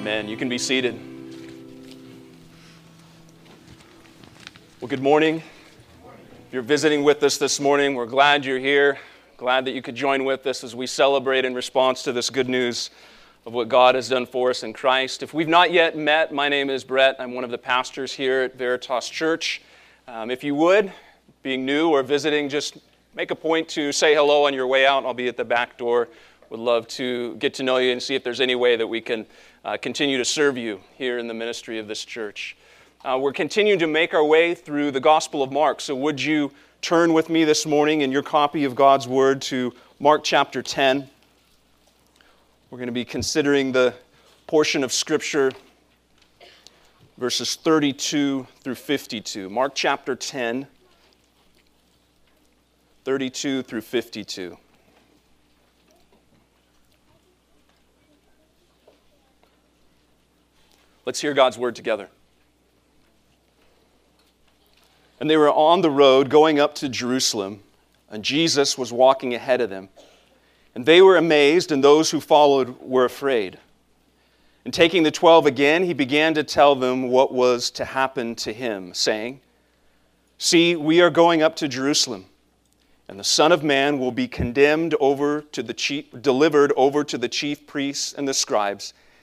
Amen. You can be seated. Well, good morning. If you're visiting with us this morning, we're glad you're here. Glad that you could join with us as we celebrate in response to this good news of what God has done for us in Christ. If we've not yet met, my name is Brett. I'm one of the pastors here at Veritas Church. Um, if you would, being new or visiting, just make a point to say hello on your way out. I'll be at the back door. Would love to get to know you and see if there's any way that we can uh, continue to serve you here in the ministry of this church. Uh, we're continuing to make our way through the Gospel of Mark. So, would you turn with me this morning in your copy of God's Word to Mark chapter 10? We're going to be considering the portion of Scripture, verses 32 through 52. Mark chapter 10, 32 through 52. Let's hear God's word together. And they were on the road going up to Jerusalem, and Jesus was walking ahead of them. And they were amazed, and those who followed were afraid. And taking the twelve again, he began to tell them what was to happen to him, saying, See, we are going up to Jerusalem, and the Son of Man will be condemned over to the chief, delivered over to the chief priests and the scribes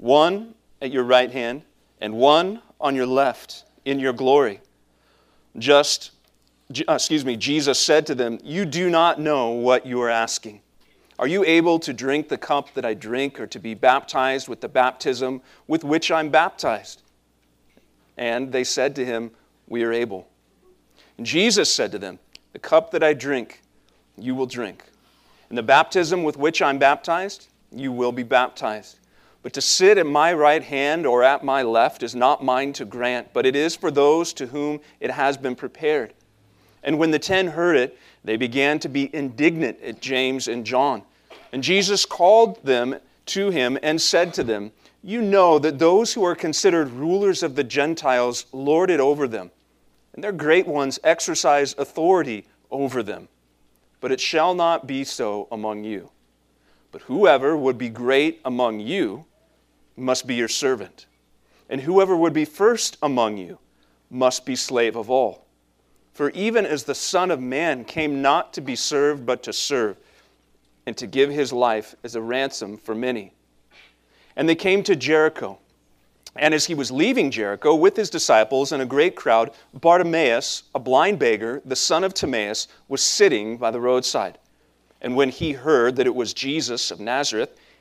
one at your right hand and one on your left in your glory. Just, uh, excuse me, Jesus said to them, You do not know what you are asking. Are you able to drink the cup that I drink or to be baptized with the baptism with which I'm baptized? And they said to him, We are able. And Jesus said to them, The cup that I drink, you will drink. And the baptism with which I'm baptized, you will be baptized. But to sit at my right hand or at my left is not mine to grant, but it is for those to whom it has been prepared. And when the ten heard it, they began to be indignant at James and John. And Jesus called them to him and said to them, You know that those who are considered rulers of the Gentiles lord it over them, and their great ones exercise authority over them. But it shall not be so among you. But whoever would be great among you, must be your servant. And whoever would be first among you must be slave of all. For even as the Son of Man came not to be served, but to serve, and to give his life as a ransom for many. And they came to Jericho. And as he was leaving Jericho with his disciples and a great crowd, Bartimaeus, a blind beggar, the son of Timaeus, was sitting by the roadside. And when he heard that it was Jesus of Nazareth,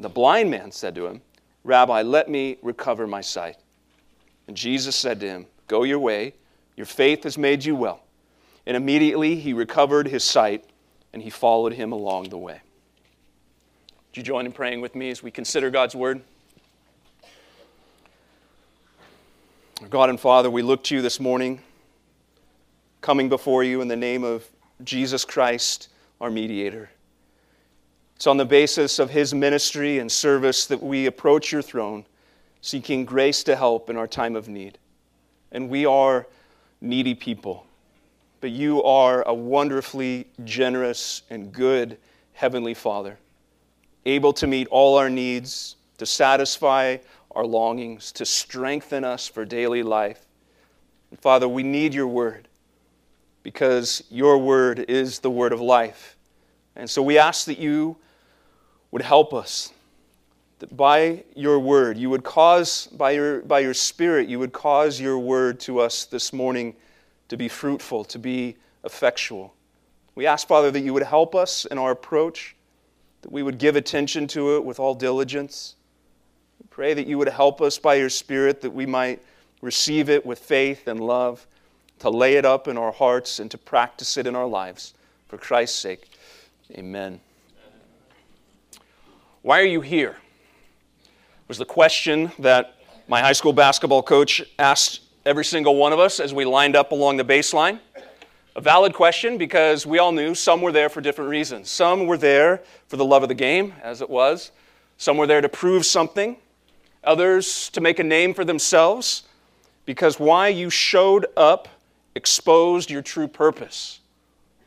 The blind man said to him, Rabbi, let me recover my sight. And Jesus said to him, Go your way, your faith has made you well. And immediately he recovered his sight, and he followed him along the way. Would you join in praying with me as we consider God's word? God and Father, we look to you this morning, coming before you in the name of Jesus Christ, our mediator. It's on the basis of his ministry and service that we approach your throne, seeking grace to help in our time of need. And we are needy people, but you are a wonderfully generous and good Heavenly Father, able to meet all our needs, to satisfy our longings, to strengthen us for daily life. And Father, we need your word because your word is the word of life. And so we ask that you would help us that by your word, you would cause, by your, by your spirit, you would cause your word to us this morning to be fruitful, to be effectual. We ask, Father, that you would help us in our approach, that we would give attention to it with all diligence. We pray that you would help us by your Spirit, that we might receive it with faith and love, to lay it up in our hearts and to practice it in our lives. For Christ's sake, amen. Why are you here? Was the question that my high school basketball coach asked every single one of us as we lined up along the baseline. A valid question because we all knew some were there for different reasons. Some were there for the love of the game, as it was. Some were there to prove something. Others to make a name for themselves because why you showed up exposed your true purpose.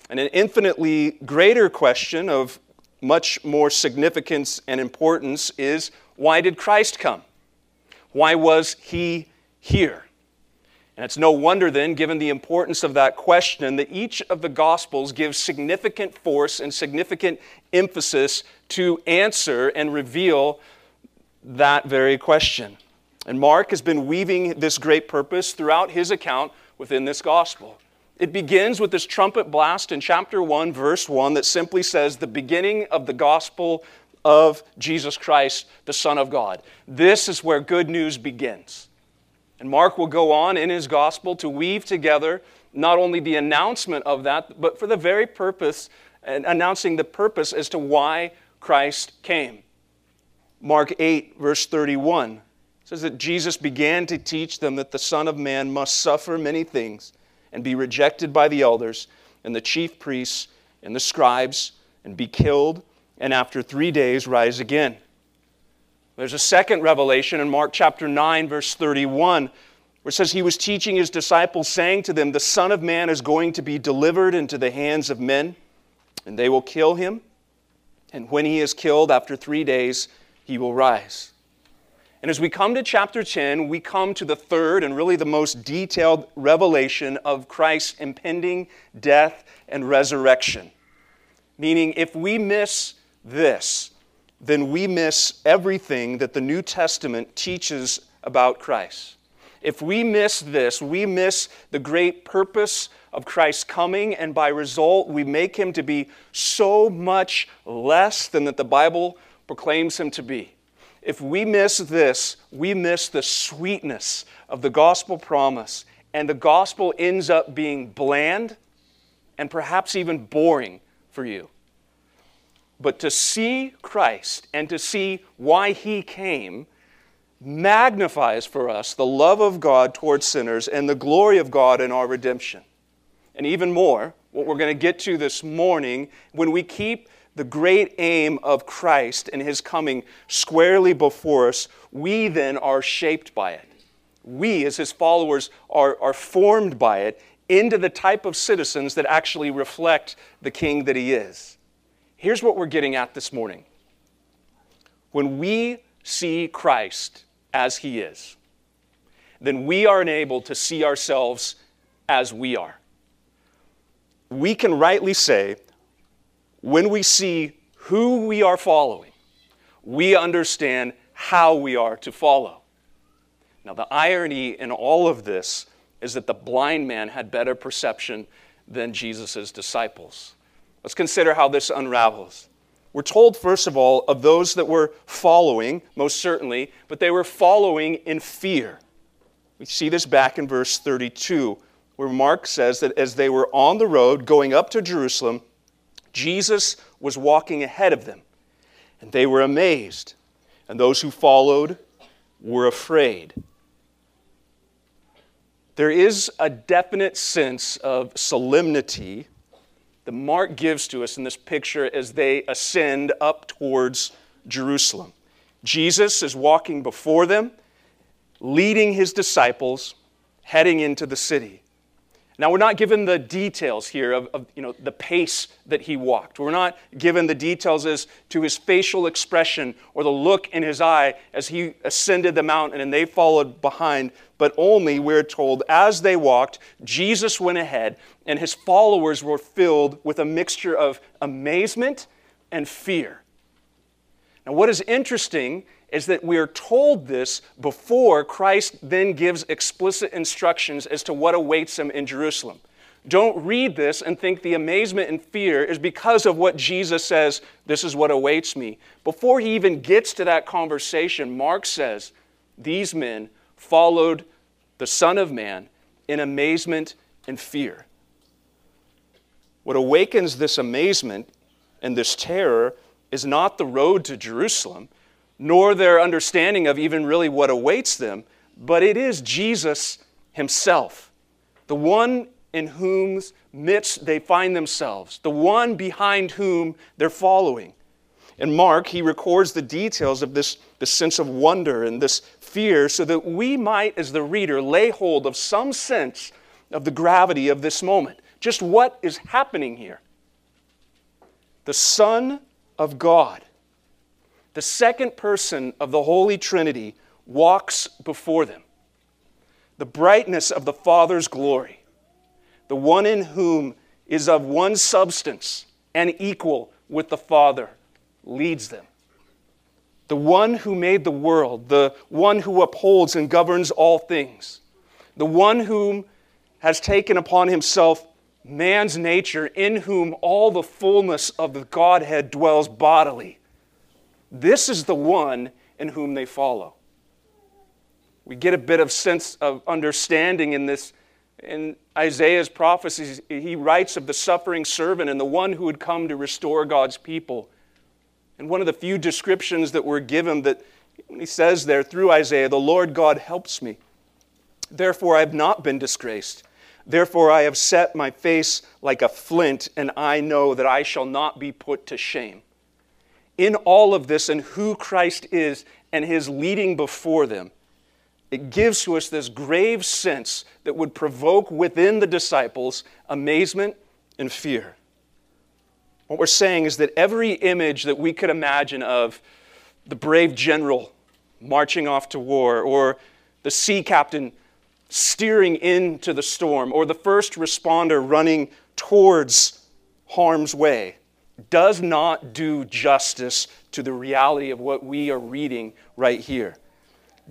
And an infinitely greater question of much more significance and importance is why did Christ come? Why was he here? And it's no wonder then, given the importance of that question, that each of the Gospels gives significant force and significant emphasis to answer and reveal that very question. And Mark has been weaving this great purpose throughout his account within this Gospel. It begins with this trumpet blast in chapter 1, verse 1, that simply says, The beginning of the Gospel of Jesus Christ, the Son of God. This is where good news begins. And Mark will go on in his gospel to weave together not only the announcement of that, but for the very purpose, and announcing the purpose as to why Christ came. Mark 8, verse 31 says that Jesus began to teach them that the Son of Man must suffer many things and be rejected by the elders and the chief priests and the scribes and be killed and after three days rise again. There's a second revelation in Mark chapter 9, verse 31, where it says, He was teaching His disciples, saying to them, The Son of Man is going to be delivered into the hands of men, and they will kill him. And when he is killed, after three days, he will rise. And as we come to chapter 10, we come to the third and really the most detailed revelation of Christ's impending death and resurrection. Meaning, if we miss this, then we miss everything that the New Testament teaches about Christ. If we miss this, we miss the great purpose of Christ's coming, and by result, we make him to be so much less than that the Bible proclaims him to be. If we miss this, we miss the sweetness of the gospel promise, and the gospel ends up being bland and perhaps even boring for you. But to see Christ and to see why he came magnifies for us the love of God towards sinners and the glory of God in our redemption. And even more, what we're going to get to this morning, when we keep the great aim of Christ and his coming squarely before us, we then are shaped by it. We, as his followers, are, are formed by it into the type of citizens that actually reflect the king that he is. Here's what we're getting at this morning. When we see Christ as he is, then we are enabled to see ourselves as we are. We can rightly say, when we see who we are following, we understand how we are to follow. Now, the irony in all of this is that the blind man had better perception than Jesus' disciples. Let's consider how this unravels. We're told, first of all, of those that were following, most certainly, but they were following in fear. We see this back in verse 32, where Mark says that as they were on the road going up to Jerusalem, Jesus was walking ahead of them, and they were amazed, and those who followed were afraid. There is a definite sense of solemnity that Mark gives to us in this picture as they ascend up towards Jerusalem. Jesus is walking before them, leading his disciples, heading into the city. Now, we're not given the details here of, of, you know, the pace that he walked. We're not given the details as to his facial expression or the look in his eye as he ascended the mountain and they followed behind, but only, we're told, as they walked, Jesus went ahead and his followers were filled with a mixture of amazement and fear. Now, what is interesting is that we are told this before Christ then gives explicit instructions as to what awaits him in Jerusalem. Don't read this and think the amazement and fear is because of what Jesus says, this is what awaits me. Before he even gets to that conversation, Mark says, these men followed the Son of Man in amazement and fear. What awakens this amazement and this terror is not the road to Jerusalem, nor their understanding of even really what awaits them, but it is Jesus himself, the one in whose midst they find themselves, the one behind whom they're following. In Mark, he records the details of this, this sense of wonder and this fear so that we might, as the reader, lay hold of some sense of the gravity of this moment. Just what is happening here? The Son of God, the second person of the Holy Trinity, walks before them. The brightness of the Father's glory the one in whom is of one substance and equal with the Father, leads them. The one who made the world, the one who upholds and governs all things, the one whom has taken upon himself man's nature, in whom all the fullness of the Godhead dwells bodily. This is the one in whom they follow. We get a bit of sense of understanding in this in Isaiah's prophecies, he writes of the suffering servant and the one who would come to restore God's people. And one of the few descriptions that were given that he says there through Isaiah, the Lord God helps me. Therefore, I have not been disgraced. Therefore, I have set my face like a flint, and I know that I shall not be put to shame. In all of this, and who Christ is and his leading before them, it gives to us this grave sense that would provoke within the disciples amazement and fear. What we're saying is that every image that we could imagine of the brave general marching off to war, or the sea captain steering into the storm, or the first responder running towards harm's way, does not do justice to the reality of what we are reading right here.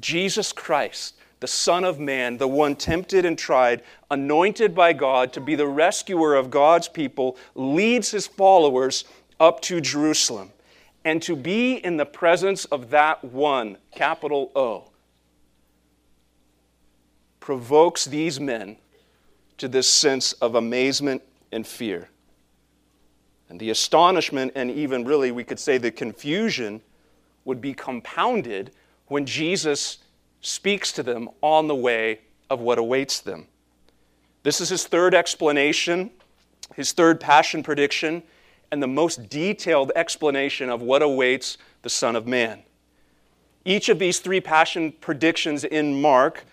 Jesus Christ, the Son of Man, the one tempted and tried, anointed by God to be the rescuer of God's people, leads his followers up to Jerusalem. And to be in the presence of that one, capital O, provokes these men to this sense of amazement and fear. And the astonishment, and even really we could say the confusion, would be compounded when Jesus speaks to them on the way of what awaits them. This is his third explanation, his third passion prediction, and the most detailed explanation of what awaits the Son of Man. Each of these three passion predictions in Mark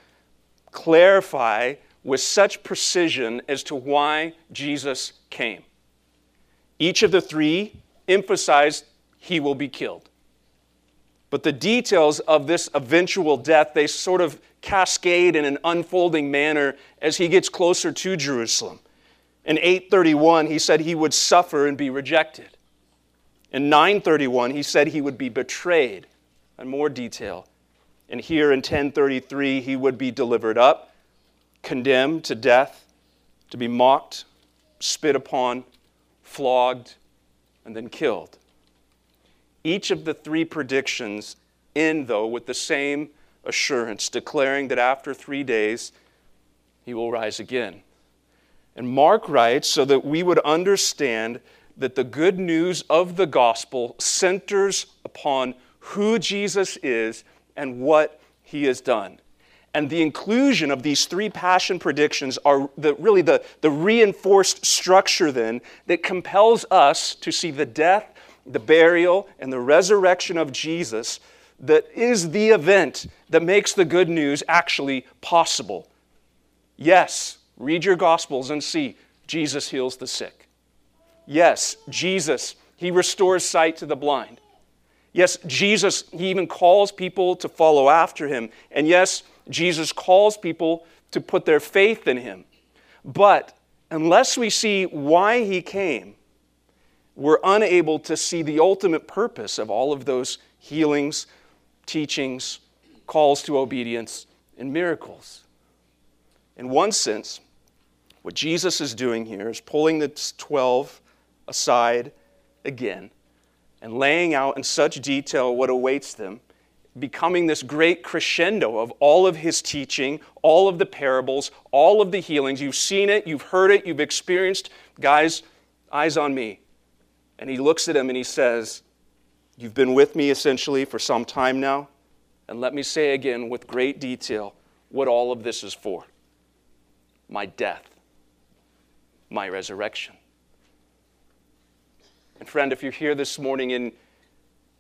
clarify with such precision as to why Jesus came. Each of the three emphasized he will be killed. But the details of this eventual death, they sort of cascade in an unfolding manner as he gets closer to Jerusalem. In 831, he said he would suffer and be rejected. In 931, he said he would be betrayed, in more detail. And here in 1033, he would be delivered up, condemned to death, to be mocked, spit upon, flogged, and then killed. Each of the three predictions end, though, with the same assurance, declaring that after three days he will rise again. And Mark writes so that we would understand that the good news of the gospel centers upon who Jesus is and what he has done. And the inclusion of these three passion predictions are the, really the, the reinforced structure then that compels us to see the death the burial, and the resurrection of Jesus that is the event that makes the good news actually possible. Yes, read your Gospels and see Jesus heals the sick. Yes, Jesus, He restores sight to the blind. Yes, Jesus, He even calls people to follow after Him. And yes, Jesus calls people to put their faith in Him. But unless we see why He came, we're unable to see the ultimate purpose of all of those healings, teachings, calls to obedience, and miracles. In one sense, what Jesus is doing here is pulling the 12 aside again and laying out in such detail what awaits them, becoming this great crescendo of all of his teaching, all of the parables, all of the healings. You've seen it, you've heard it, you've experienced. Guys, eyes on me. And he looks at him and he says, You've been with me essentially for some time now. And let me say again with great detail what all of this is for my death, my resurrection. And friend, if you're here this morning and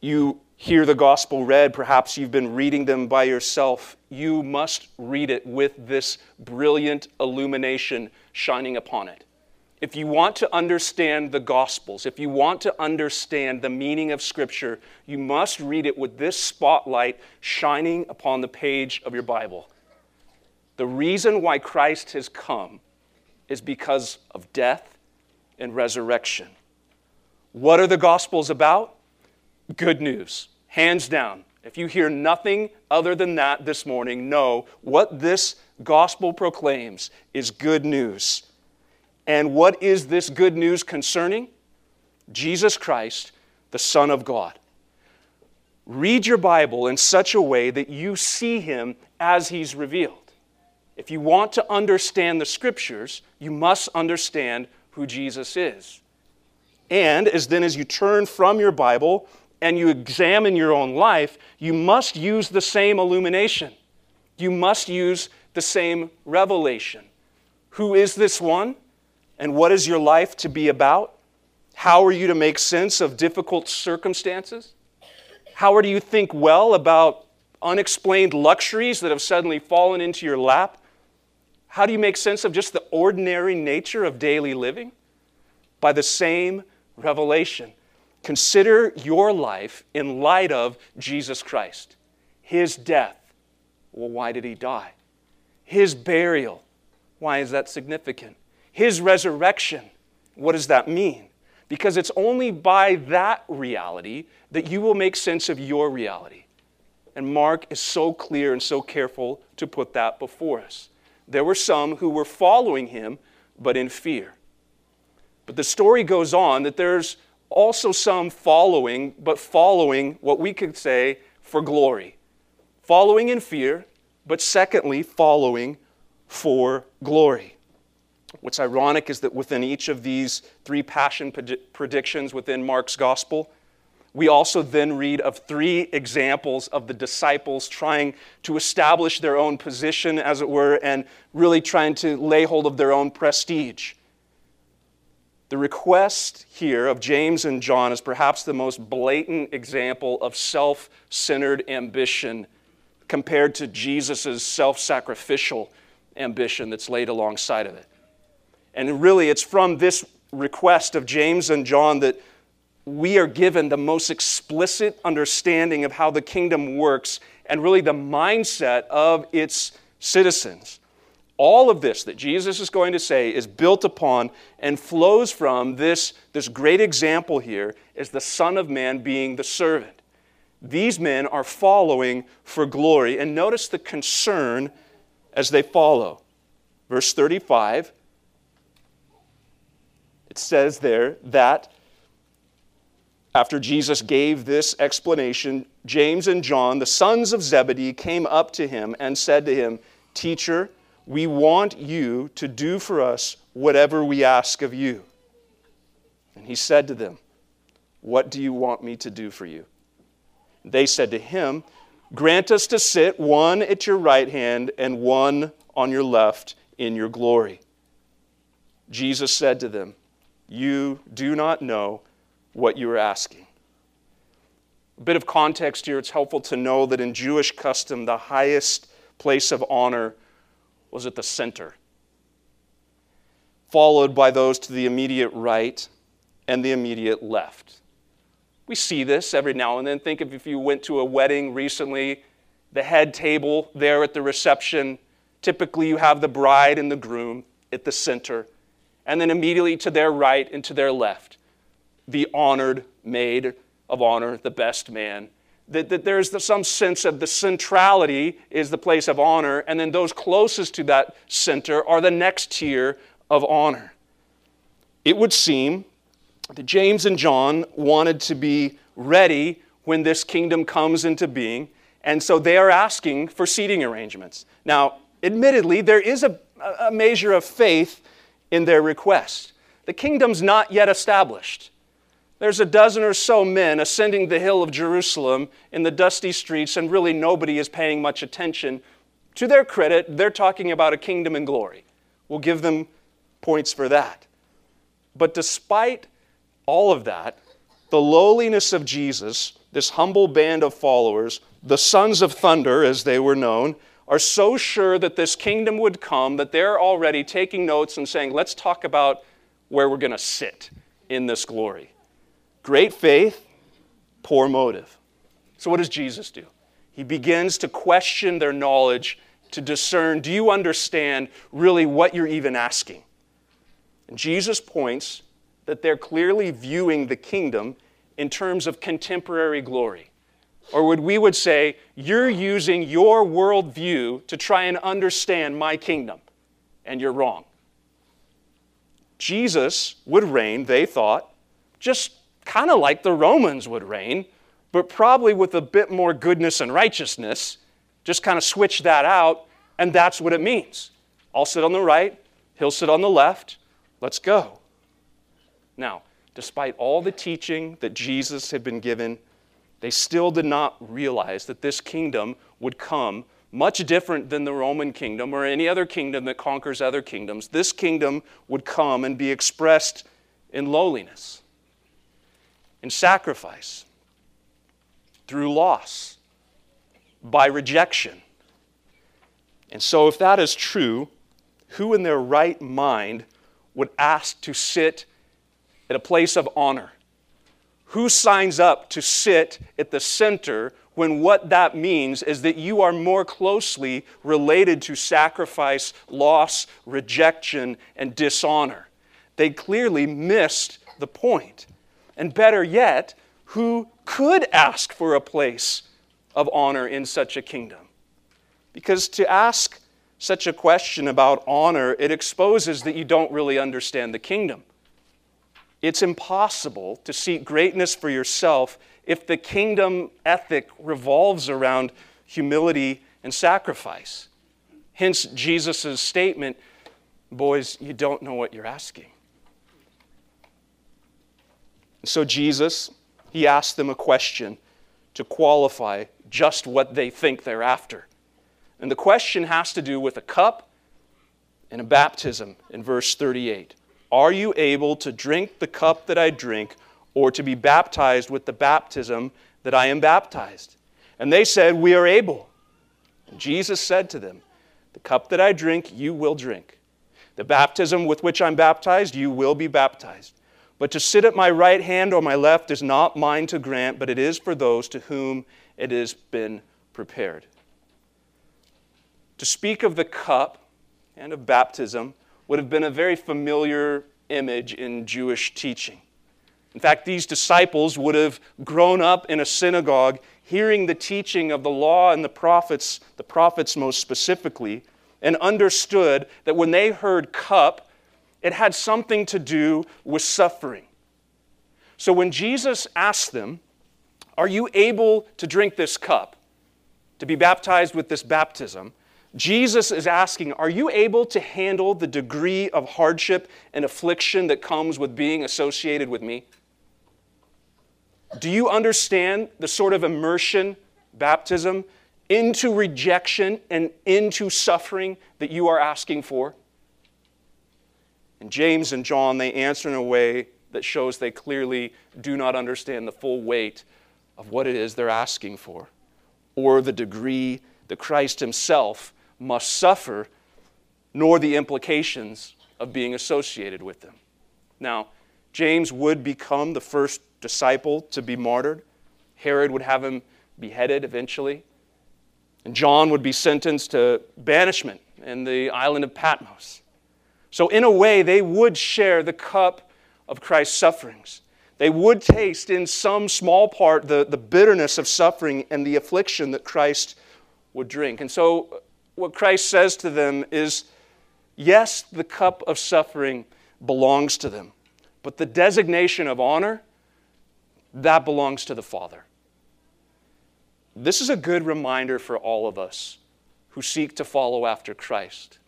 you hear the gospel read, perhaps you've been reading them by yourself, you must read it with this brilliant illumination shining upon it. If you want to understand the Gospels, if you want to understand the meaning of Scripture, you must read it with this spotlight shining upon the page of your Bible. The reason why Christ has come is because of death and resurrection. What are the Gospels about? Good news, hands down. If you hear nothing other than that this morning, know what this gospel proclaims is good news. And what is this good news concerning? Jesus Christ, the Son of God. Read your Bible in such a way that you see him as he's revealed. If you want to understand the scriptures, you must understand who Jesus is. And as then as you turn from your Bible and you examine your own life, you must use the same illumination. You must use the same revelation. Who is this one? And what is your life to be about? How are you to make sense of difficult circumstances? How are you to think well about unexplained luxuries that have suddenly fallen into your lap? How do you make sense of just the ordinary nature of daily living? By the same revelation. Consider your life in light of Jesus Christ. His death. Well, why did he die? His burial. Why is that significant? His resurrection. What does that mean? Because it's only by that reality that you will make sense of your reality. And Mark is so clear and so careful to put that before us. There were some who were following him, but in fear. But the story goes on that there's also some following, but following what we could say for glory. Following in fear, but secondly, following for glory. What's ironic is that within each of these three passion predictions within Mark's gospel, we also then read of three examples of the disciples trying to establish their own position, as it were, and really trying to lay hold of their own prestige. The request here of James and John is perhaps the most blatant example of self centered ambition compared to Jesus' self sacrificial ambition that's laid alongside of it. And really, it's from this request of James and John that we are given the most explicit understanding of how the kingdom works and really the mindset of its citizens. All of this that Jesus is going to say is built upon and flows from this, this great example here is the Son of Man being the servant. These men are following for glory. And notice the concern as they follow. Verse 35 it says there that after Jesus gave this explanation, James and John, the sons of Zebedee, came up to him and said to him, Teacher, we want you to do for us whatever we ask of you. And he said to them, What do you want me to do for you? They said to him, Grant us to sit one at your right hand and one on your left in your glory. Jesus said to them, you do not know what you are asking. A bit of context here it's helpful to know that in Jewish custom, the highest place of honor was at the center, followed by those to the immediate right and the immediate left. We see this every now and then. Think of if you went to a wedding recently, the head table there at the reception. Typically, you have the bride and the groom at the center and then immediately to their right and to their left, the honored maid of honor, the best man, that, that there's some sense of the centrality is the place of honor, and then those closest to that center are the next tier of honor. It would seem that James and John wanted to be ready when this kingdom comes into being, and so they are asking for seating arrangements. Now, admittedly, there is a, a measure of faith in their request. The kingdom's not yet established. There's a dozen or so men ascending the hill of Jerusalem in the dusty streets, and really nobody is paying much attention. To their credit, they're talking about a kingdom in glory. We'll give them points for that. But despite all of that, the lowliness of Jesus, this humble band of followers, the sons of thunder, as they were known, are so sure that this kingdom would come that they're already taking notes and saying, let's talk about where we're going to sit in this glory. Great faith, poor motive. So, what does Jesus do? He begins to question their knowledge to discern do you understand really what you're even asking? And Jesus points that they're clearly viewing the kingdom in terms of contemporary glory. Or would we would say, you're using your worldview to try and understand my kingdom, and you're wrong. Jesus would reign, they thought, just kind of like the Romans would reign, but probably with a bit more goodness and righteousness. Just kind of switch that out, and that's what it means. I'll sit on the right, he'll sit on the left. Let's go. Now, despite all the teaching that Jesus had been given, they still did not realize that this kingdom would come much different than the Roman kingdom or any other kingdom that conquers other kingdoms. This kingdom would come and be expressed in lowliness, in sacrifice, through loss, by rejection. And so, if that is true, who in their right mind would ask to sit at a place of honor? Who signs up to sit at the center when what that means is that you are more closely related to sacrifice, loss, rejection, and dishonor? They clearly missed the point. And better yet, who could ask for a place of honor in such a kingdom? Because to ask such a question about honor, it exposes that you don't really understand the kingdom. It's impossible to seek greatness for yourself if the kingdom ethic revolves around humility and sacrifice. Hence, Jesus' statement boys, you don't know what you're asking. So, Jesus, he asked them a question to qualify just what they think they're after. And the question has to do with a cup and a baptism in verse 38. Are you able to drink the cup that I drink, or to be baptized with the baptism that I am baptized? And they said, We are able. And Jesus said to them, The cup that I drink, you will drink. The baptism with which I'm baptized, you will be baptized. But to sit at my right hand or my left is not mine to grant, but it is for those to whom it has been prepared. To speak of the cup and of baptism would have been a very familiar image in Jewish teaching. In fact, these disciples would have grown up in a synagogue hearing the teaching of the law and the prophets, the prophets most specifically, and understood that when they heard cup, it had something to do with suffering. So when Jesus asked them, Are you able to drink this cup, to be baptized with this baptism? Jesus is asking, Are you able to handle the degree of hardship and affliction that comes with being associated with me? Do you understand the sort of immersion, baptism, into rejection and into suffering that you are asking for? And James and John, they answer in a way that shows they clearly do not understand the full weight of what it is they're asking for or the degree that Christ Himself must suffer, nor the implications of being associated with them. Now, James would become the first disciple to be martyred. Herod would have him beheaded eventually. And John would be sentenced to banishment in the island of Patmos. So, in a way, they would share the cup of Christ's sufferings. They would taste in some small part the, the bitterness of suffering and the affliction that Christ would drink. And so, what Christ says to them is yes, the cup of suffering belongs to them, but the designation of honor, that belongs to the Father. This is a good reminder for all of us who seek to follow after Christ.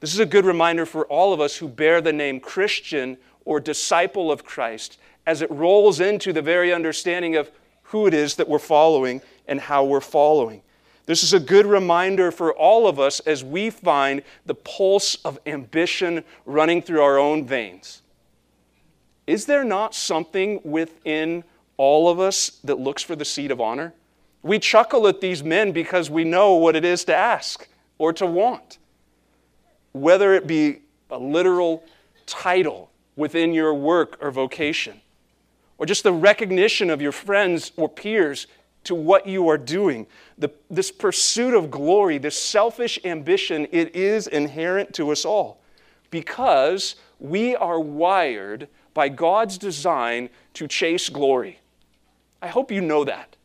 This is a good reminder for all of us who bear the name Christian or disciple of Christ as it rolls into the very understanding of who it is that we're following and how we're following. This is a good reminder for all of us as we find the pulse of ambition running through our own veins. Is there not something within all of us that looks for the seat of honor? We chuckle at these men because we know what it is to ask or to want. Whether it be a literal title within your work or vocation, or just the recognition of your friends or peers to what you are doing. The, this pursuit of glory, this selfish ambition, it is inherent to us all because we are wired by God's design to chase glory. I hope you know that.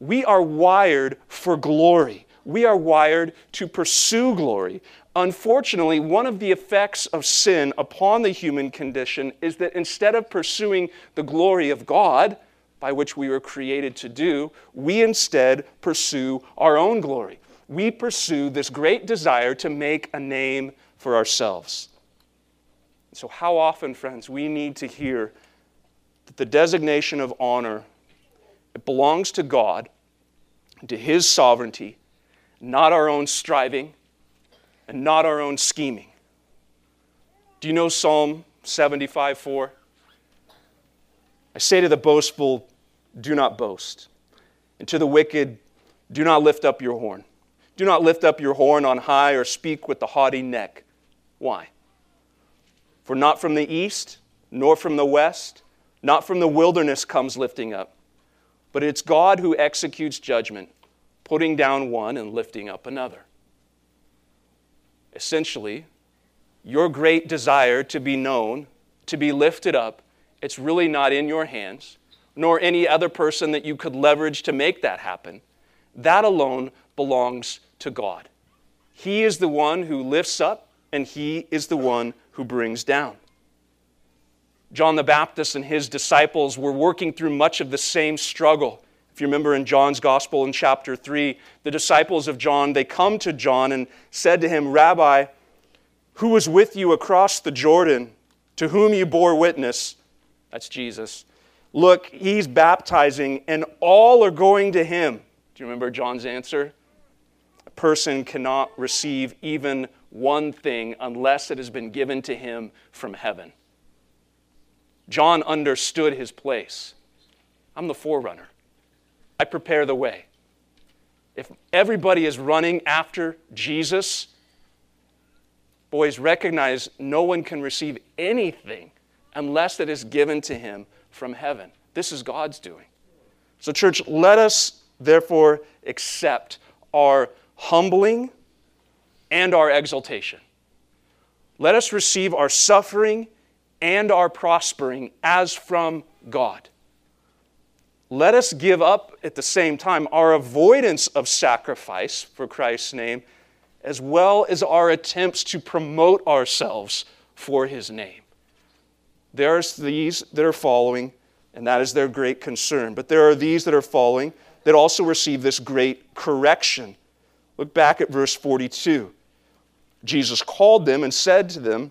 We are wired for glory. We are wired to pursue glory. Unfortunately, one of the effects of sin upon the human condition is that instead of pursuing the glory of God, by which we were created to do, we instead pursue our own glory. We pursue this great desire to make a name for ourselves. So, how often, friends, we need to hear that the designation of honor it belongs to God, to His sovereignty, not our own striving and not our own scheming. Do you know Psalm 75 4? I say to the boastful, do not boast. And to the wicked, do not lift up your horn. Do not lift up your horn on high or speak with the haughty neck. Why? For not from the east, nor from the west, not from the wilderness comes lifting up, but it's God who executes judgment, putting down one and lifting up another essentially, your great desire to be known, to be lifted up, it's really not in your hands, nor any other person that you could leverage to make that happen. That alone belongs to God. He is the one who lifts up, and He is the one who brings down. John the Baptist and his disciples were working through much of the same struggle. If you remember in John's Gospel in chapter 3, the disciples of John, they come to John and said to him, Rabbi, who was with you across the Jordan, to whom you bore witness? That's Jesus. Look, he's baptizing, and all are going to him. Do you remember John's answer? A person cannot receive even one thing unless it has been given to him from heaven. John understood his place. I'm the forerunner. I prepare the way. If everybody is running after Jesus, boys, recognize no one can receive anything unless it is given to him from heaven. This is God's doing. So, church, let us therefore accept our humbling and our exaltation. Let us receive our suffering and our prospering as from God let us give up at the same time our avoidance of sacrifice for Christ's name, as well as our attempts to promote ourselves for his name. There's these that are following, and that is their great concern. But there are these that are following that also receive this great correction. Look back at verse 42. Jesus called them and said to them,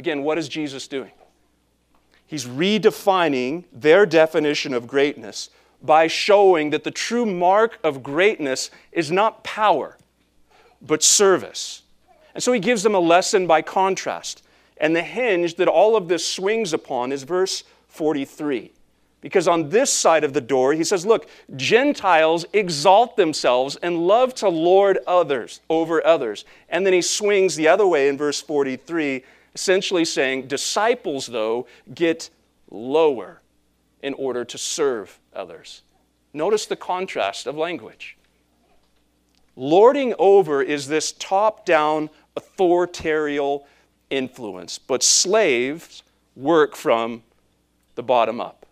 Again, what is Jesus doing? He's redefining their definition of greatness by showing that the true mark of greatness is not power, but service. And so he gives them a lesson by contrast. And the hinge that all of this swings upon is verse 43. Because on this side of the door, he says, Look, Gentiles exalt themselves and love to lord others over others. And then he swings the other way in verse 43, essentially saying, Disciples, though, get lower in order to serve others. Notice the contrast of language. Lording over is this top down authoritarian influence, but slaves work from the bottom up.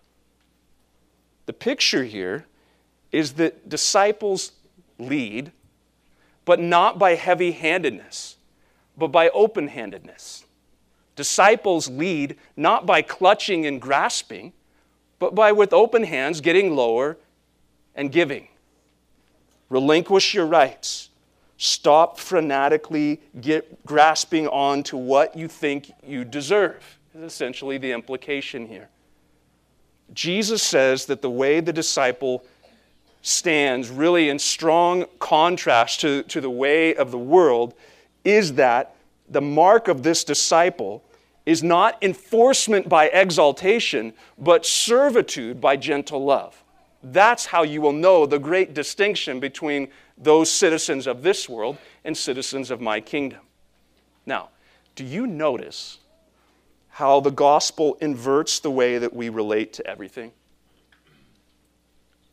The picture here is that disciples lead, but not by heavy handedness, but by open handedness. Disciples lead not by clutching and grasping, but by with open hands getting lower and giving. Relinquish your rights. Stop frenetically get, grasping on to what you think you deserve, is essentially the implication here. Jesus says that the way the disciple stands, really in strong contrast to, to the way of the world, is that the mark of this disciple is not enforcement by exaltation, but servitude by gentle love. That's how you will know the great distinction between those citizens of this world and citizens of my kingdom. Now, do you notice how the gospel inverts the way that we relate to everything?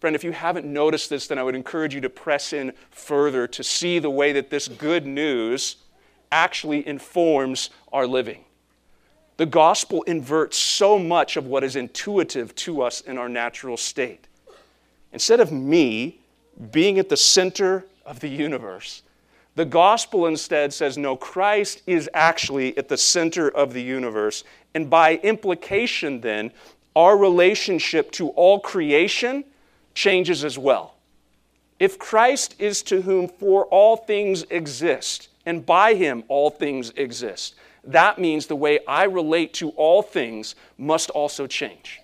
Friend, if you haven't noticed this, then I would encourage you to press in further to see the way that this good news actually informs our living. The gospel inverts so much of what is intuitive to us in our natural state. Instead of me being at the center of the universe, the gospel instead says, no, Christ is actually at the center of the universe. And by implication, then, our relationship to all creation changes as well. If Christ is to whom for all things exist, and by him all things exist, that means the way I relate to all things must also change.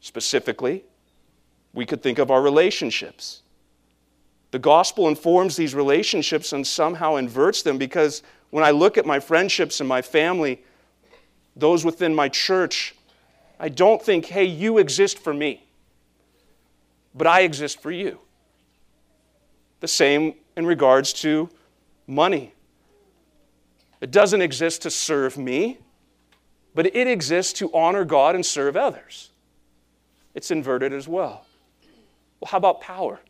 Specifically, we could think of our relationships. The gospel informs these relationships and somehow inverts them because when I look at my friendships and my family, those within my church, I don't think, hey, you exist for me, but I exist for you. The same in regards to money. It doesn't exist to serve me, but it exists to honor God and serve others. It's inverted as well. Well, how about power?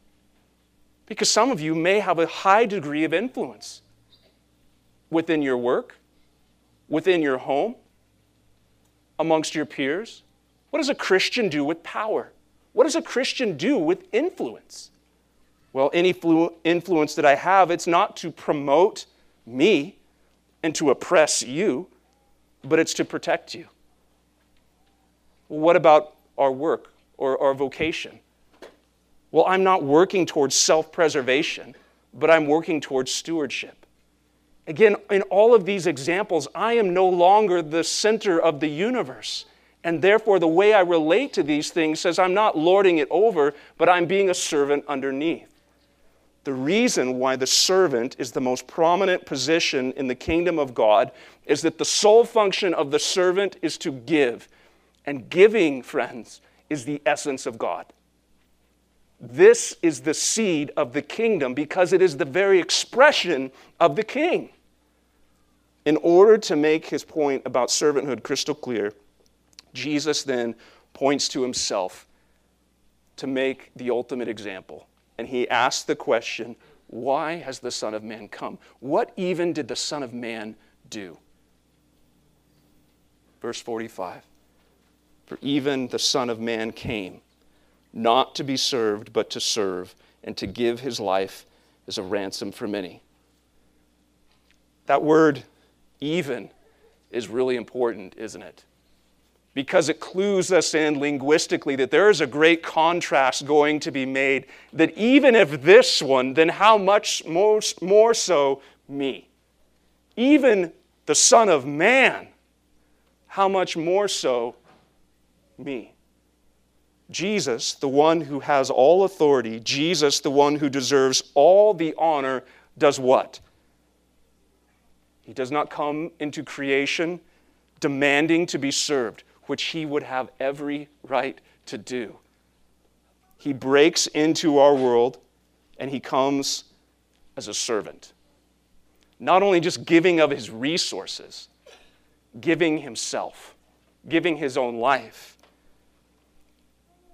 Because some of you may have a high degree of influence within your work, within your home, amongst your peers. What does a Christian do with power? What does a Christian do with influence? Well, any influence that I have, it's not to promote me and to oppress you, but it's to protect you. what about our work or our vocation? Well, I'm not working towards self preservation, but I'm working towards stewardship. Again, in all of these examples, I am no longer the center of the universe. And therefore, the way I relate to these things says I'm not lording it over, but I'm being a servant underneath. The reason why the servant is the most prominent position in the kingdom of God is that the sole function of the servant is to give. And giving, friends, is the essence of God. This is the seed of the kingdom because it is the very expression of the king. In order to make his point about servanthood crystal clear, Jesus then points to himself to make the ultimate example. And he asked the question why has the Son of Man come? What even did the Son of Man do? Verse 45 For even the Son of Man came not to be served, but to serve, and to give his life as a ransom for many. That word, even, is really important, isn't it? Because it clues us in linguistically that there is a great contrast going to be made. That even if this one, then how much more, more so me? Even the Son of Man, how much more so me? Jesus, the one who has all authority, Jesus, the one who deserves all the honor, does what? He does not come into creation demanding to be served. Which he would have every right to do. He breaks into our world and he comes as a servant. Not only just giving of his resources, giving himself, giving his own life.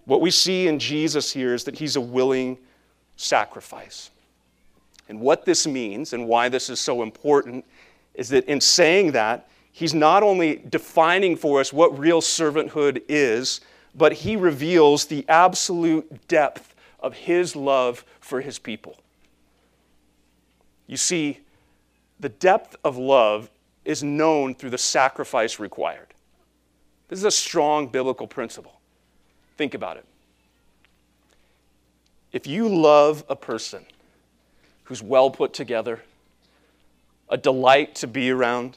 What we see in Jesus here is that he's a willing sacrifice. And what this means and why this is so important is that in saying that, he's not only defining for us what real servanthood is, but he reveals the absolute depth of his love for his people. You see, the depth of love is known through the sacrifice required. This is a strong biblical principle. Think about it. If you love a person who's well put together, a delight to be around,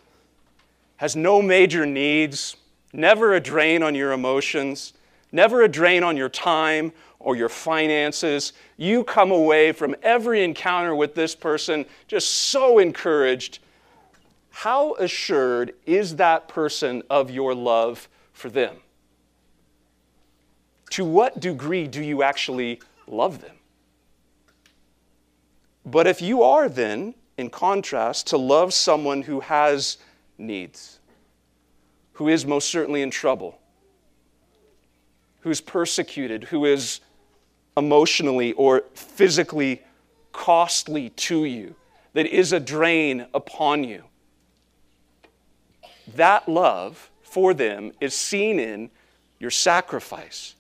has no major needs, never a drain on your emotions, never a drain on your time or your finances. You come away from every encounter with this person just so encouraged. How assured is that person of your love for them? To what degree do you actually love them? But if you are then, in contrast, to love someone who has needs, who is most certainly in trouble, who's persecuted, who is emotionally or physically costly to you, that is a drain upon you. That love for them is seen in your sacrifice.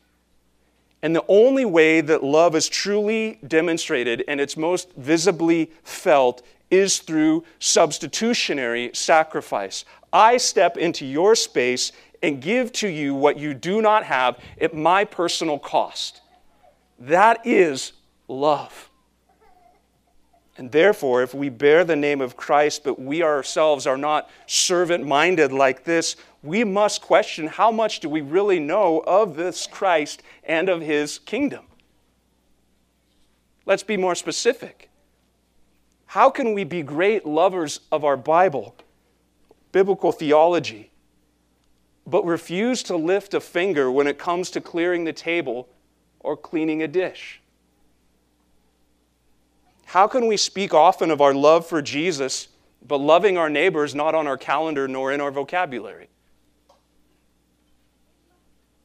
And the only way that love is truly demonstrated and it's most visibly felt is through substitutionary sacrifice. I step into your space and give to you what you do not have at my personal cost. That is love. And therefore, if we bear the name of Christ, but we ourselves are not servant minded like this, we must question how much do we really know of this Christ and of his kingdom? Let's be more specific. How can we be great lovers of our Bible, biblical theology, but refuse to lift a finger when it comes to clearing the table or cleaning a dish? How can we speak often of our love for Jesus, but loving our neighbors not on our calendar nor in our vocabulary?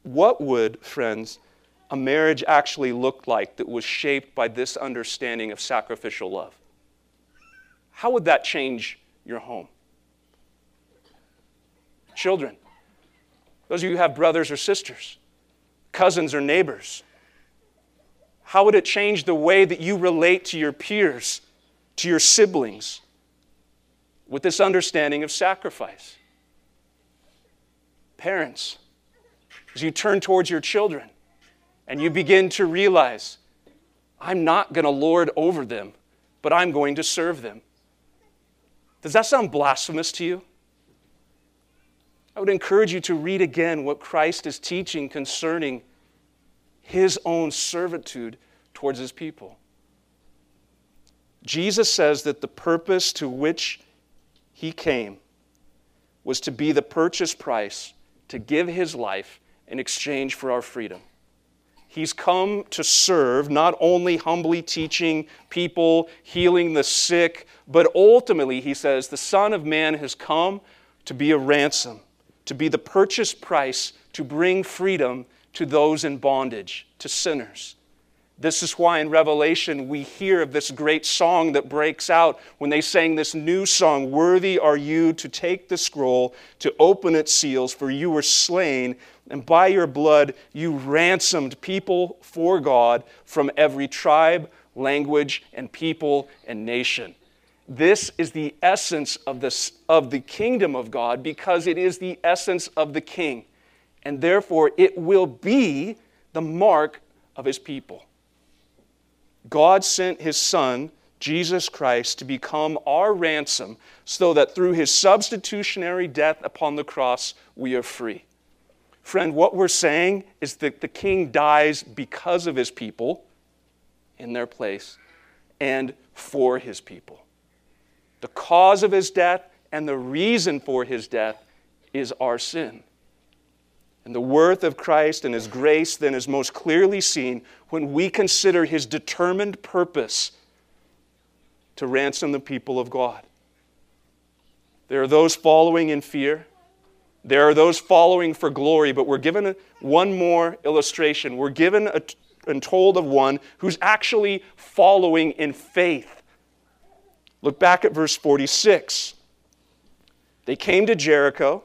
What would, friends, a marriage actually look like that was shaped by this understanding of sacrificial love? How would that change your home? Children, those of you who have brothers or sisters, cousins or neighbors, how would it change the way that you relate to your peers, to your siblings, with this understanding of sacrifice? Parents, as you turn towards your children and you begin to realize, I'm not going to lord over them, but I'm going to serve them. Does that sound blasphemous to you? I would encourage you to read again what Christ is teaching concerning his own servitude towards his people. Jesus says that the purpose to which he came was to be the purchase price to give his life in exchange for our freedom. He's come to serve, not only humbly teaching people, healing the sick, but ultimately, he says, the Son of Man has come to be a ransom to be the purchase price to bring freedom to those in bondage, to sinners. This is why in Revelation we hear of this great song that breaks out when they sang this new song Worthy are you to take the scroll, to open its seals, for you were slain, and by your blood you ransomed people for God from every tribe, language, and people and nation. This is the essence of, this, of the kingdom of God because it is the essence of the king. And therefore, it will be the mark of his people. God sent his son, Jesus Christ, to become our ransom so that through his substitutionary death upon the cross, we are free. Friend, what we're saying is that the king dies because of his people in their place and for his people. The cause of his death and the reason for his death is our sin. And the worth of Christ and his grace then is most clearly seen when we consider his determined purpose to ransom the people of God. There are those following in fear. There are those following for glory, but we're given one more illustration. We're given a, and told of one who's actually following in faith. Look back at verse 46. They came to Jericho,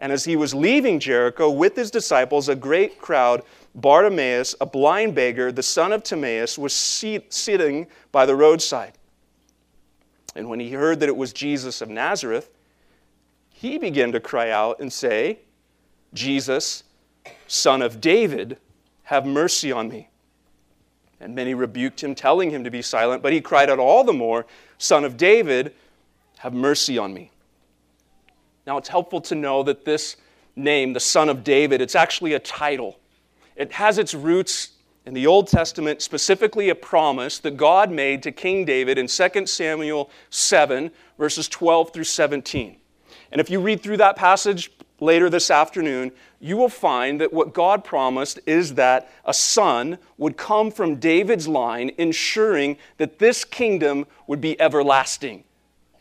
and as he was leaving Jericho with his disciples, a great crowd, Bartimaeus, a blind beggar, the son of Timaeus, was seat, sitting by the roadside. And when he heard that it was Jesus of Nazareth, he began to cry out and say, Jesus, son of David, have mercy on me. And many rebuked him, telling him to be silent, but he cried out all the more, Son of David, have mercy on me. Now it's helpful to know that this name, the Son of David, it's actually a title. It has its roots in the Old Testament, specifically a promise that God made to King David in 2 Samuel 7, verses 12 through 17. And if you read through that passage later this afternoon, you will find that what God promised is that a son would come from David's line, ensuring that this kingdom would be everlasting,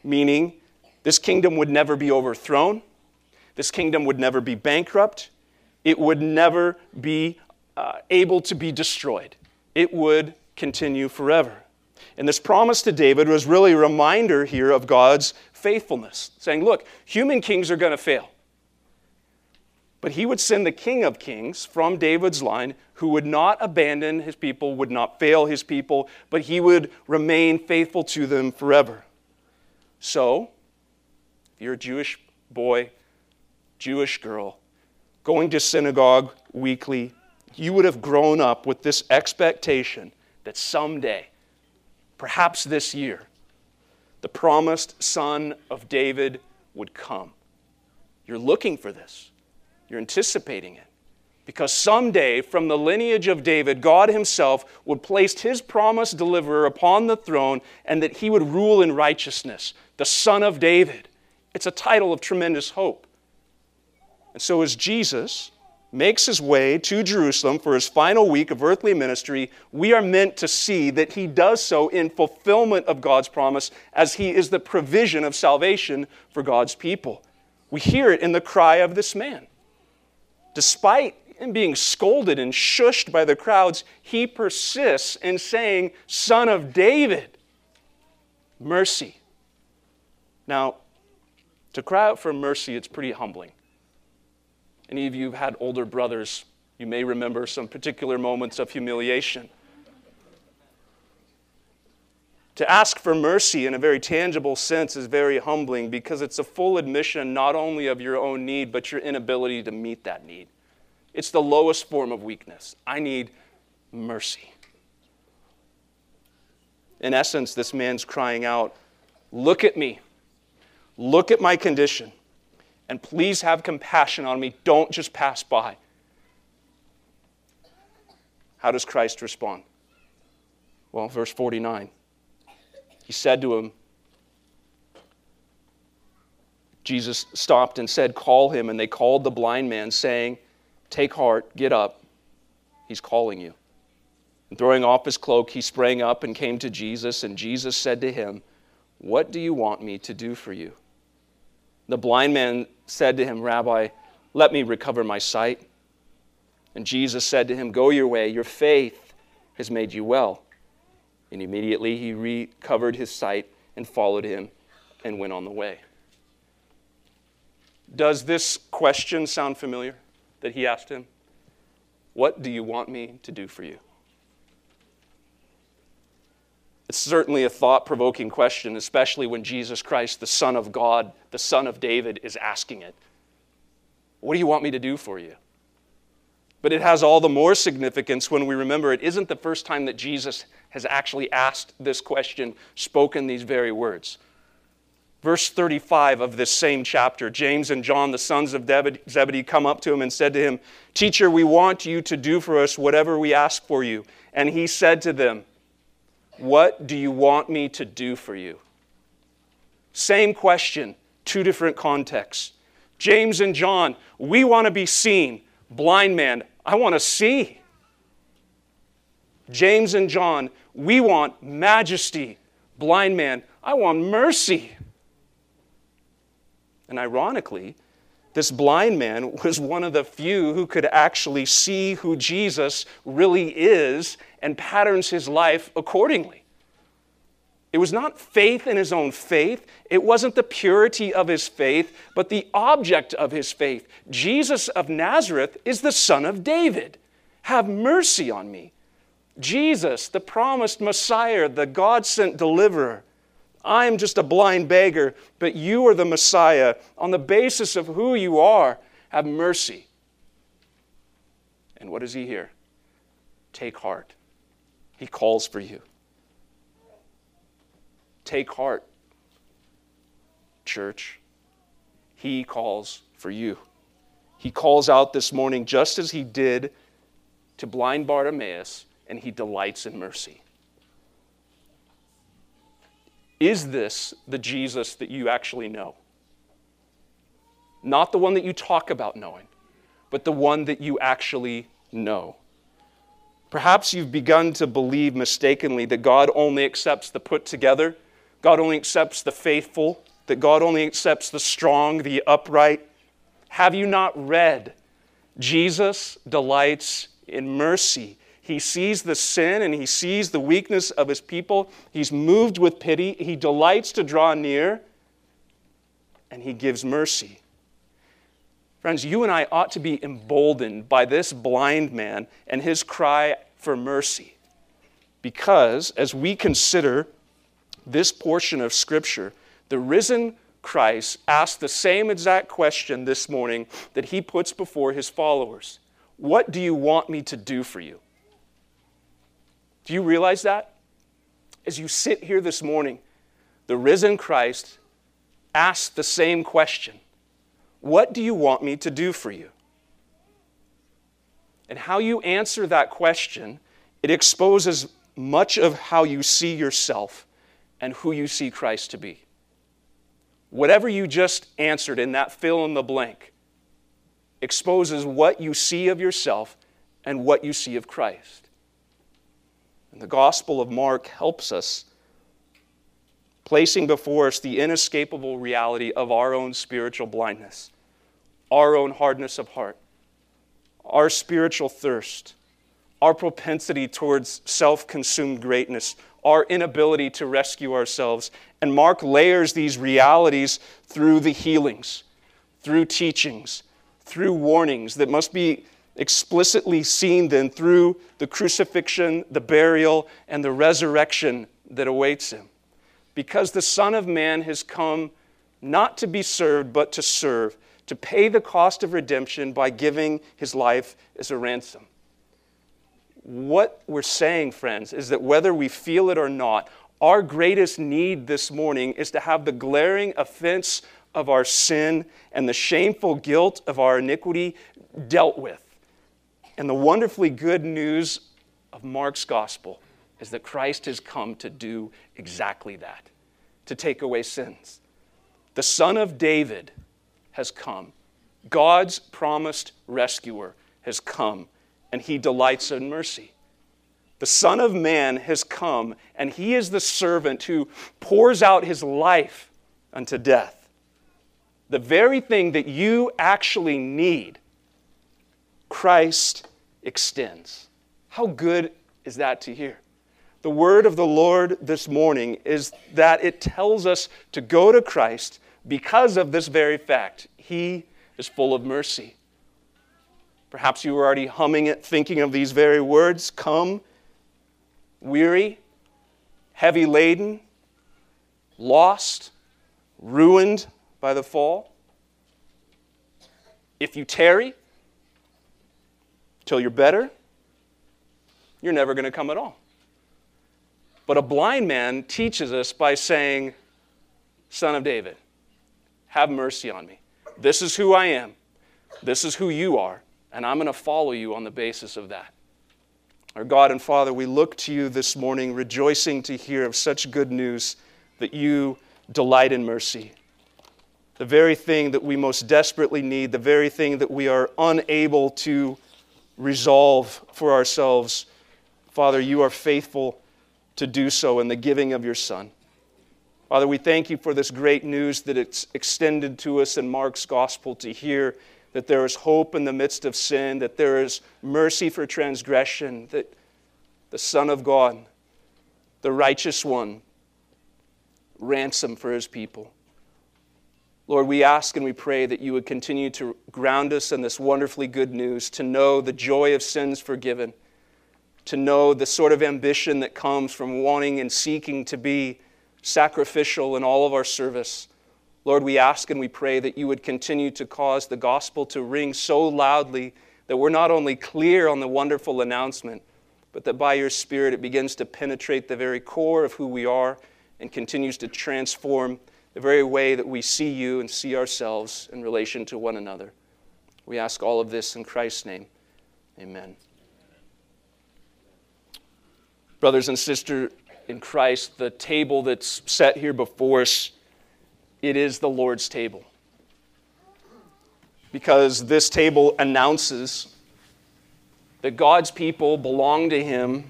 meaning this kingdom would never be overthrown, this kingdom would never be bankrupt, it would never be uh, able to be destroyed. It would continue forever. And this promise to David was really a reminder here of God's faithfulness, saying, Look, human kings are going to fail. But he would send the King of Kings from David's line who would not abandon his people, would not fail his people, but he would remain faithful to them forever. So, if you're a Jewish boy, Jewish girl, going to synagogue weekly, you would have grown up with this expectation that someday, perhaps this year, the promised son of David would come. You're looking for this, you're anticipating it. Because someday, from the lineage of David, God Himself would place His promised deliverer upon the throne and that He would rule in righteousness, the Son of David. It's a title of tremendous hope. And so, as Jesus makes his way to Jerusalem for his final week of earthly ministry, we are meant to see that he does so in fulfillment of God's promise as he is the provision of salvation for God's people. We hear it in the cry of this man. Despite him being scolded and shushed by the crowds, he persists in saying, Son of David, mercy. Now, to cry out for mercy, it's pretty humbling. Any of you have had older brothers, you may remember some particular moments of humiliation. To ask for mercy in a very tangible sense is very humbling because it's a full admission not only of your own need, but your inability to meet that need. It's the lowest form of weakness. I need mercy. In essence, this man's crying out, Look at me. Look at my condition and please have compassion on me. Don't just pass by. How does Christ respond? Well, verse 49. He said to him, Jesus stopped and said, Call him. And they called the blind man, saying, Take heart, get up. He's calling you. And throwing off his cloak, he sprang up and came to Jesus. And Jesus said to him, What do you want me to do for you? The blind man said to him, Rabbi, let me recover my sight. And Jesus said to him, Go your way, your faith has made you well. And immediately he recovered his sight and followed him and went on the way. Does this question sound familiar that he asked him? What do you want me to do for you? It's certainly a thought provoking question, especially when Jesus Christ, the Son of God, the Son of David, is asking it. What do you want me to do for you? But it has all the more significance when we remember it isn't the first time that Jesus has actually asked this question, spoken these very words. Verse 35 of this same chapter James and John, the sons of Zebedee, come up to him and said to him, Teacher, we want you to do for us whatever we ask for you. And he said to them, what do you want me to do for you? Same question, two different contexts. James and John, we want to be seen. Blind man, I want to see. James and John, we want majesty. Blind man, I want mercy. And ironically, this blind man was one of the few who could actually see who Jesus really is and patterns his life accordingly. It was not faith in his own faith. It wasn't the purity of his faith, but the object of his faith. Jesus of Nazareth is the son of David. Have mercy on me. Jesus, the promised Messiah, the God sent deliverer. I am just a blind beggar, but you are the Messiah. On the basis of who you are, have mercy. And what does he hear? Take heart. He calls for you. Take heart, church. He calls for you. He calls out this morning just as he did to blind Bartimaeus, and he delights in mercy. Is this the Jesus that you actually know? Not the one that you talk about knowing, but the one that you actually know. Perhaps you've begun to believe mistakenly that God only accepts the put together God only accepts the faithful, that God only accepts the strong, the upright. Have you not read? Jesus delights in mercy. He sees the sin and he sees the weakness of his people. He's moved with pity. He delights to draw near and he gives mercy. Friends, you and I ought to be emboldened by this blind man and his cry for mercy. Because as we consider this portion of Scripture, the risen Christ asked the same exact question this morning that he puts before his followers What do you want me to do for you? Do you realize that? As you sit here this morning, the risen Christ asked the same question What do you want me to do for you? And how you answer that question, it exposes much of how you see yourself and who you see Christ to be. Whatever you just answered in that fill in the blank exposes what you see of yourself and what you see of Christ. And the Gospel of Mark helps us, placing before us the inescapable reality of our own spiritual blindness, our own hardness of heart, our spiritual thirst, our propensity towards self consumed greatness, our inability to rescue ourselves. And Mark layers these realities through the healings, through teachings, through warnings that must be explicitly seen then through the crucifixion, the burial, and the resurrection that awaits him. Because the Son of Man has come not to be served, but to serve, to pay the cost of redemption by giving his life as a ransom what we're saying, friends, is that whether we feel it or not, our greatest need this morning is to have the glaring offense of our sin and the shameful guilt of our iniquity dealt with. And the wonderfully good news of Mark's gospel is that Christ has come to do exactly that, to take away sins. The Son of David has come. God's promised rescuer has come and he delights in mercy. The Son of Man has come, and he is the servant who pours out his life unto death. The very thing that you actually need, Christ extends. How good is that to hear? The word of the Lord this morning is that it tells us to go to Christ because of this very fact. He is full of mercy. Perhaps you were already humming it, thinking of these very words Come, weary, heavy laden, lost, ruined by the fall. If you tarry till you're better, you're never going to come at all. But a blind man teaches us by saying, Son of David, have mercy on me. This is who I am. This is who you are and I'm going to follow you on the basis of that. Our God and Father, we look to you this morning, rejoicing to hear of such good news that you delight in mercy. the very thing that we most desperately need, the very thing that we are unable to resolve for ourselves. Father, you are faithful to do so in the giving of your Son. Father, we thank you for this great news that it's extended to us in Mark's gospel to hear that there is hope in the midst of sin, that there is mercy for transgression, that the Son of God, the righteous one, ransom for his people. Lord, we ask and we pray that you would continue to ground us in this wonderfully good news, to know the joy of sins forgiven, to know the sort of ambition that comes from wanting and seeking to be sacrificial in all of our service. Lord, we ask and we pray that you would continue to cause the gospel to ring so loudly that we're not only clear on the wonderful announcement, but that by your Spirit it begins to penetrate the very core of who we are and continues to transform the very way that we see you and see ourselves in relation to one another. We ask all of this in Christ's name. Amen. Brothers and sisters in Christ, the table that's set here before us, it is the Lord's table. Because this table announces that God's people belong to Him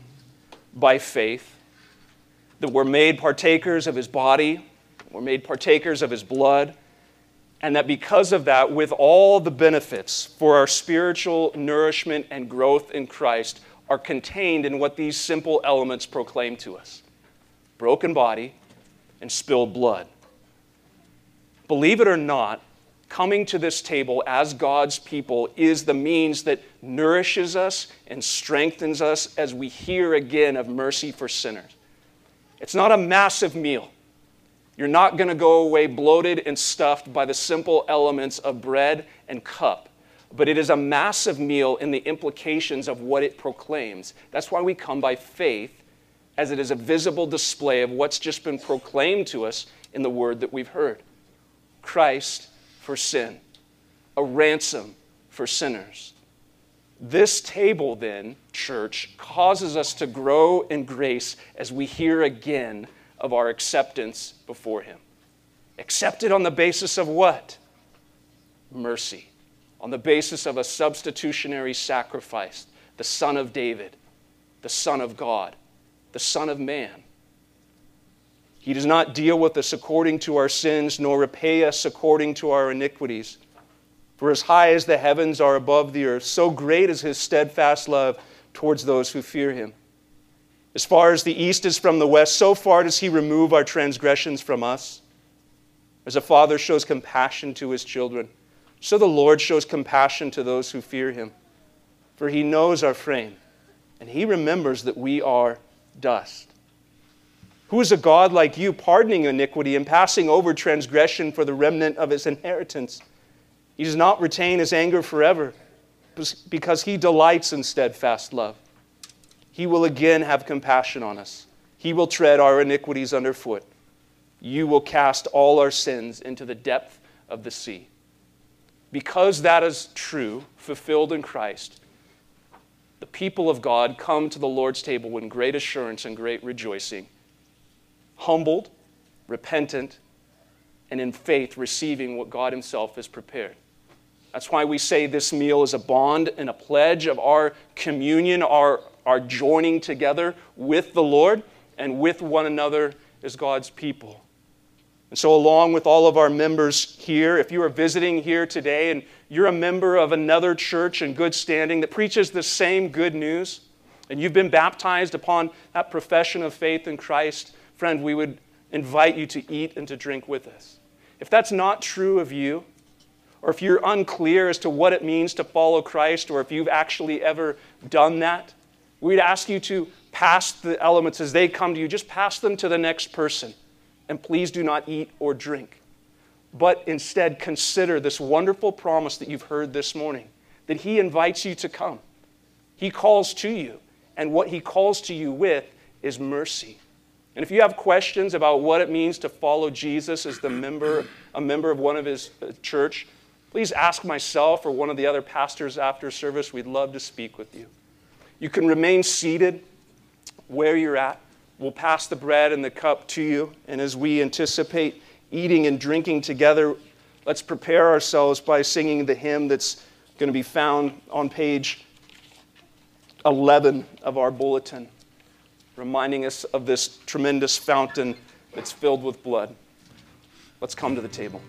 by faith, that we're made partakers of His body, we're made partakers of His blood, and that because of that, with all the benefits for our spiritual nourishment and growth in Christ, are contained in what these simple elements proclaim to us broken body and spilled blood. Believe it or not, coming to this table as God's people is the means that nourishes us and strengthens us as we hear again of mercy for sinners. It's not a massive meal. You're not going to go away bloated and stuffed by the simple elements of bread and cup, but it is a massive meal in the implications of what it proclaims. That's why we come by faith, as it is a visible display of what's just been proclaimed to us in the word that we've heard Christ for sin, a ransom for sinners. This table, then, church, causes us to grow in grace as we hear again of our acceptance before Him. Accepted on the basis of what? Mercy. On the basis of a substitutionary sacrifice, the Son of David, the Son of God, the Son of Man. He does not deal with us according to our sins, nor repay us according to our iniquities. For as high as the heavens are above the earth, so great is his steadfast love towards those who fear him. As far as the east is from the west, so far does he remove our transgressions from us. As a father shows compassion to his children, so the Lord shows compassion to those who fear him. For he knows our frame, and he remembers that we are dust. Who is a God like you, pardoning iniquity and passing over transgression for the remnant of his inheritance? He does not retain his anger forever because he delights in steadfast love. He will again have compassion on us. He will tread our iniquities underfoot. You will cast all our sins into the depth of the sea. Because that is true, fulfilled in Christ, the people of God come to the Lord's table with great assurance and great rejoicing humbled, repentant, and in faith receiving what God Himself has prepared. That's why we say this meal is a bond and a pledge of our communion, our, our joining together with the Lord and with one another as God's people. And so, along with all of our members here, if you are visiting here today and you're a member of another church in good standing that preaches the same good news, and you've been baptized upon that profession of faith in Christ, friend, we would invite you to eat and to drink with us. If that's not true of you, or if you're unclear as to what it means to follow Christ, or if you've actually ever done that, we'd ask you to pass the elements as they come to you, just pass them to the next person. And please do not eat or drink. But instead, consider this wonderful promise that you've heard this morning that He invites you to come. He calls to you, and what He calls to you with is mercy. And if you have questions about what it means to follow Jesus as the member, a member of one of his uh, church, please ask myself or one of the other pastors after service. We'd love to speak with you. You can remain seated where you're at. We'll pass the bread and the cup to you. And as we anticipate eating and drinking together, let's prepare ourselves by singing the hymn that's going to be found on page 11 of our bulletin, reminding us of this tremendous fountain that's filled with blood. Let's come to the table.